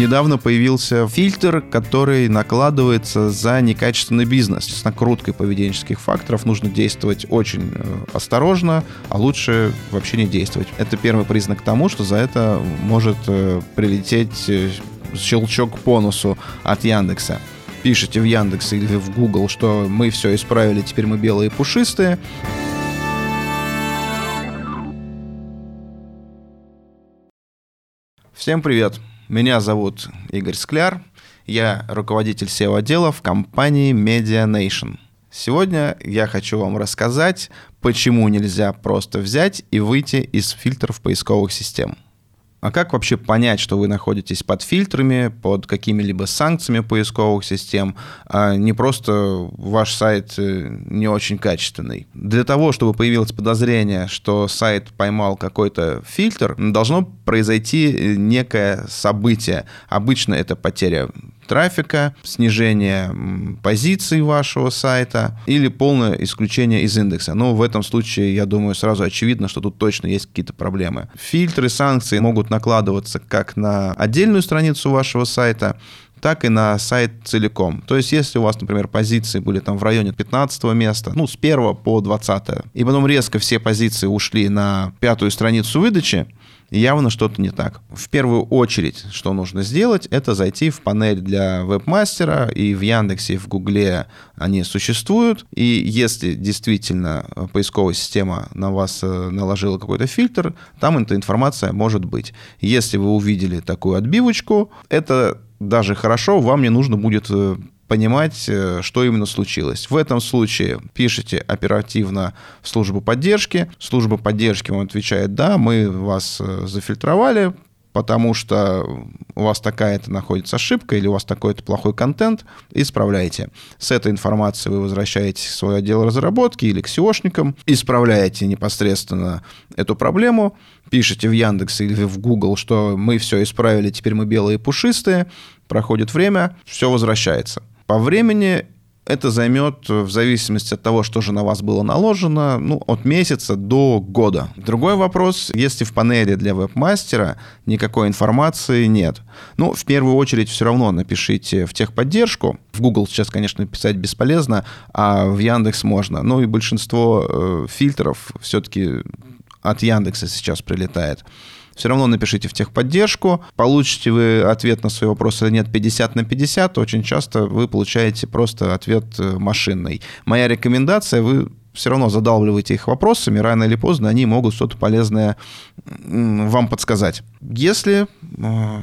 Недавно появился фильтр, который накладывается за некачественный бизнес. С накруткой поведенческих факторов нужно действовать очень э, осторожно, а лучше вообще не действовать. Это первый признак тому, что за это может э, прилететь э, щелчок по носу от Яндекса пишете в Яндекс или в Google, что мы все исправили, теперь мы белые пушистые. Всем привет! Меня зовут Игорь Скляр. Я руководитель SEO-отдела в компании Media Nation. Сегодня я хочу вам рассказать, почему нельзя просто взять и выйти из фильтров поисковых систем. А как вообще понять, что вы находитесь под фильтрами, под какими-либо санкциями поисковых систем, а не просто ваш сайт э, не очень качественный? Для того, чтобы появилось подозрение, что сайт поймал какой-то фильтр, должно произойти э, некое событие. Обычно это потеря трафика, снижение позиций вашего сайта или полное исключение из индекса. Но в этом случае, я думаю, сразу очевидно, что тут точно есть какие-то проблемы. Фильтры, санкции могут накладываться как на отдельную страницу вашего сайта, так и на сайт целиком. То есть, если у вас, например, позиции были там в районе 15 места, ну, с 1 по 20, и потом резко все позиции ушли на пятую страницу выдачи, явно что-то не так. В первую очередь, что нужно сделать, это зайти в панель для вебмастера, и в Яндексе, и в Гугле они существуют, и если действительно поисковая система на вас э, наложила какой-то фильтр, там эта информация может быть. Если вы увидели такую отбивочку, это даже хорошо, вам не нужно будет э, понимать, э, что именно случилось. В этом случае пишите оперативно в службу поддержки. Служба поддержки вам отвечает, да, мы вас э, зафильтровали, потому что у вас такая-то находится ошибка или у вас такой-то плохой контент, исправляйте. С этой информацией вы возвращаетесь в свой отдел разработки или к SEOшникам, исправляете непосредственно эту проблему, пишете в Яндекс или в Google, что мы все исправили, теперь мы белые пушистые, проходит время, все возвращается. По времени это займет, в зависимости от того, что же на вас было наложено, ну, от месяца до года. Другой вопрос, если в панели для веб-мастера никакой информации нет. Ну, в первую очередь, все равно напишите в техподдержку. В Google сейчас, конечно, писать бесполезно, а в Яндекс можно. Ну и большинство э, фильтров все-таки от Яндекса сейчас прилетает все равно напишите в техподдержку. Получите вы ответ на свой вопрос или нет 50 на 50, очень часто вы получаете просто ответ э, машинный. Моя рекомендация, вы все равно задалбливаете их вопросами, рано или поздно они могут что-то полезное вам подсказать. Если э,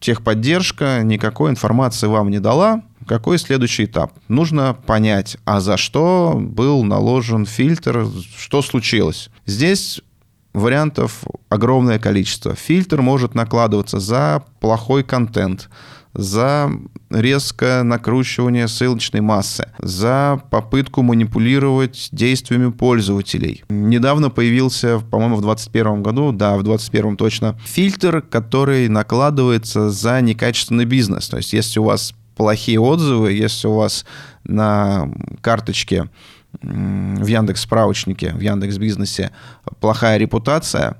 техподдержка никакой информации вам не дала, какой следующий этап? Нужно понять, а за что был наложен фильтр, что случилось. Здесь Вариантов огромное количество. Фильтр может накладываться за плохой контент, за резкое накручивание ссылочной массы, за попытку манипулировать действиями пользователей. Недавно появился, по-моему, в 2021 году, да, в 2021 точно, фильтр, который накладывается за некачественный бизнес. То есть, если у вас плохие отзывы, если у вас на карточке в Яндекс справочнике, в Яндекс бизнесе плохая репутация,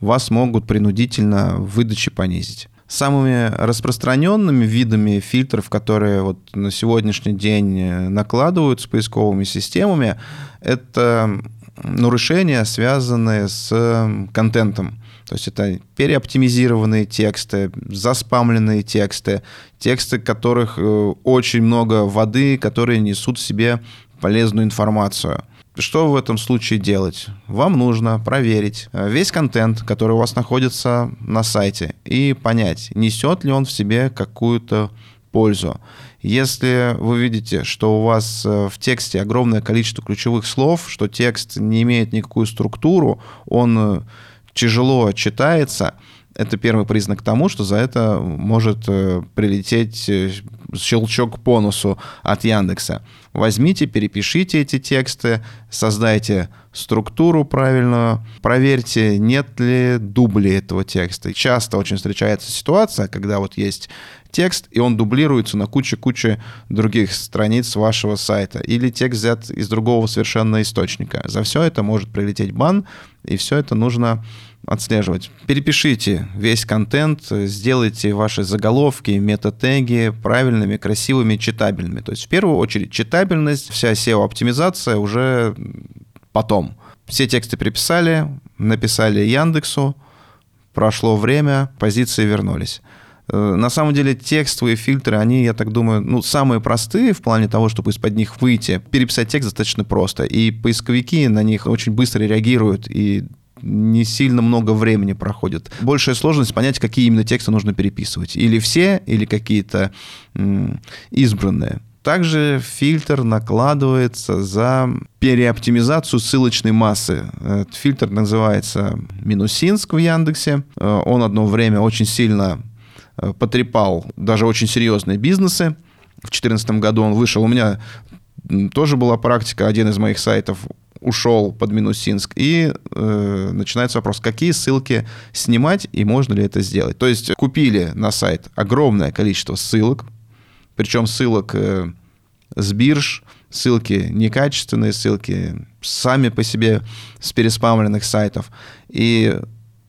вас могут принудительно в выдаче понизить. Самыми распространенными видами фильтров, которые вот на сегодняшний день э, накладываются поисковыми системами, это нарушения, связанные с контентом. То есть это переоптимизированные тексты, заспамленные тексты, тексты, которых э, очень много воды, которые несут в себе полезную информацию. Что в этом случае делать? Вам нужно проверить э, весь контент, который у вас находится на сайте, и понять, несет ли он в себе какую-то пользу. Если вы видите, что у вас э, в тексте огромное количество ключевых слов, что текст не имеет никакую структуру, он э, тяжело читается, это первый признак тому, что за это может прилететь щелчок по носу от Яндекса. Возьмите, перепишите эти тексты, создайте структуру правильную, проверьте, нет ли дубли этого текста. Часто очень встречается ситуация, когда вот есть текст, и он дублируется на куче-куче других страниц вашего сайта. Или текст взят из другого совершенно источника. За все это может прилететь бан, и все это нужно отслеживать. Перепишите весь контент, сделайте ваши заголовки, метатеги правильными, красивыми, читабельными. То есть в первую очередь читабельность, вся SEO-оптимизация уже потом. Все тексты переписали, написали Яндексу, прошло время, позиции вернулись. Э, на самом деле текстовые фильтры, они, я так думаю, ну, самые простые в плане того, чтобы из-под них выйти. Переписать текст достаточно просто, и поисковики на них очень быстро реагируют и не сильно много времени проходит. Большая сложность понять, какие именно тексты нужно переписывать. Или все, или какие-то избранные. Также фильтр накладывается за переоптимизацию ссылочной массы. Этот фильтр называется Минусинск в Яндексе. Э, он одно время очень сильно э, потрепал даже очень серьезные бизнесы. В 2014 году он вышел. У меня тоже была практика. Один из моих сайтов ушел под Минусинск, и э, начинается вопрос, какие ссылки снимать и можно ли это сделать. То есть купили на сайт огромное количество ссылок, причем ссылок э, с бирж, ссылки некачественные, ссылки сами по себе с переспамленных сайтов. И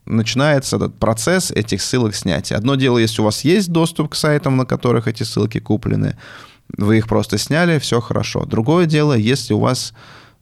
начинается этот процесс этих ссылок снятия. Одно дело, если у вас есть доступ к сайтам, на которых эти ссылки куплены, вы их просто сняли, все хорошо. Другое дело, если у вас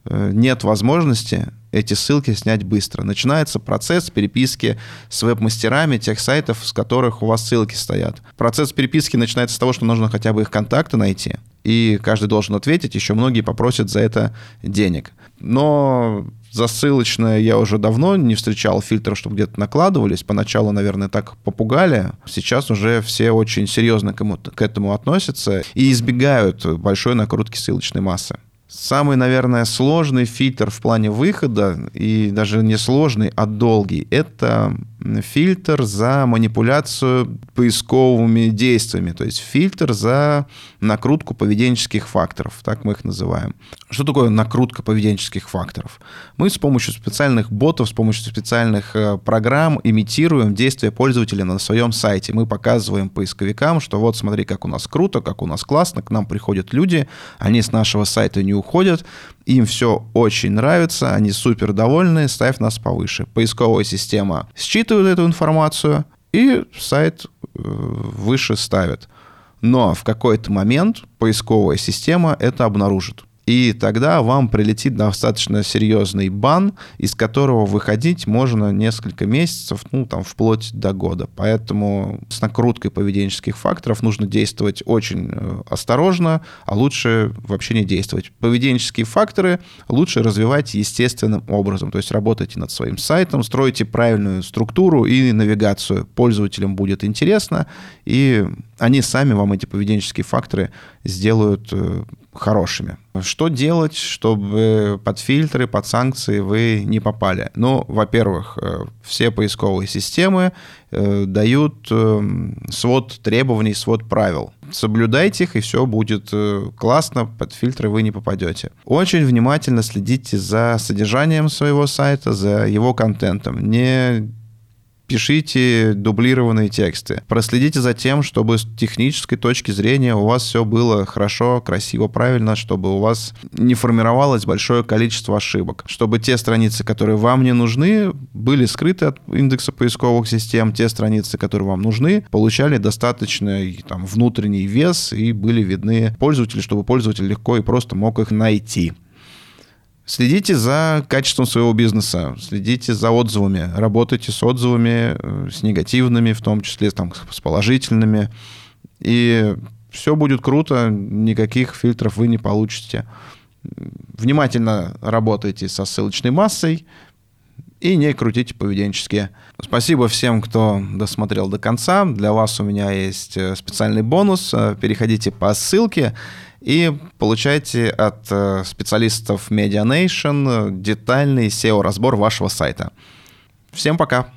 нет возможности эти ссылки снять быстро. Начинается процесс переписки с веб-мастерами тех сайтов, с которых у вас ссылки стоят. Процесс переписки начинается с того, что нужно хотя бы их контакты найти, и каждый должен ответить, еще многие попросят за это денег. Но за ссылочное я уже давно не встречал фильтров, чтобы где-то накладывались. Поначалу, наверное, так попугали. Сейчас уже все очень серьезно к этому относятся и избегают большой накрутки ссылочной массы. Самый, наверное, сложный фильтр в плане выхода, и даже не сложный, а долгий, это фильтр за манипуляцию поисковыми действиями, то есть фильтр за накрутку поведенческих факторов, так мы их называем. Что такое накрутка поведенческих факторов? Мы с помощью специальных ботов, с помощью специальных э, программ имитируем действия пользователя на своем сайте. Мы показываем поисковикам, что вот смотри, как у нас круто, как у нас классно, к нам приходят люди, они с нашего сайта не уходят, им все очень нравится, они супер довольны, ставь нас повыше. Поисковая система считывает эту информацию и сайт э, выше ставит. Но в какой-то момент поисковая система это обнаружит и тогда вам прилетит достаточно серьезный бан, из которого выходить можно несколько месяцев, ну, там, вплоть до года. Поэтому с накруткой поведенческих факторов нужно действовать очень э, осторожно, а лучше вообще не действовать. Поведенческие факторы лучше развивать естественным образом, то есть работайте над своим сайтом, стройте правильную структуру и навигацию. Пользователям будет интересно, и они сами вам эти поведенческие факторы сделают э, хорошими. Что делать, чтобы под фильтры, под санкции вы не попали? Ну, во-первых, э, все поисковые системы э, дают свод требований, свод правил. Соблюдайте их, и все будет классно, под фильтры вы не попадете. Очень внимательно следите за содержанием своего сайта, за его контентом. Не пишите дублированные тексты. Проследите за тем, чтобы с технической точки зрения у вас все было хорошо, красиво, правильно, чтобы у вас не формировалось большое количество ошибок. Чтобы те страницы, которые вам не нужны, были скрыты от индекса поисковых систем, те страницы, которые вам нужны, получали достаточный там, внутренний вес и были видны пользователю, чтобы пользователь легко и просто мог их найти. Следите за качеством своего бизнеса, следите за отзывами, работайте с отзывами, э, с негативными, в том числе там, с положительными. И все будет круто, никаких фильтров вы не получите. Внимательно работайте со ссылочной массой и не крутите поведенческие. Спасибо всем, кто досмотрел до конца. Для вас у меня есть э, специальный бонус. Э, переходите по ссылке и получаете от э, специалистов MediaNation детальный SEO-разбор вашего сайта. Всем пока!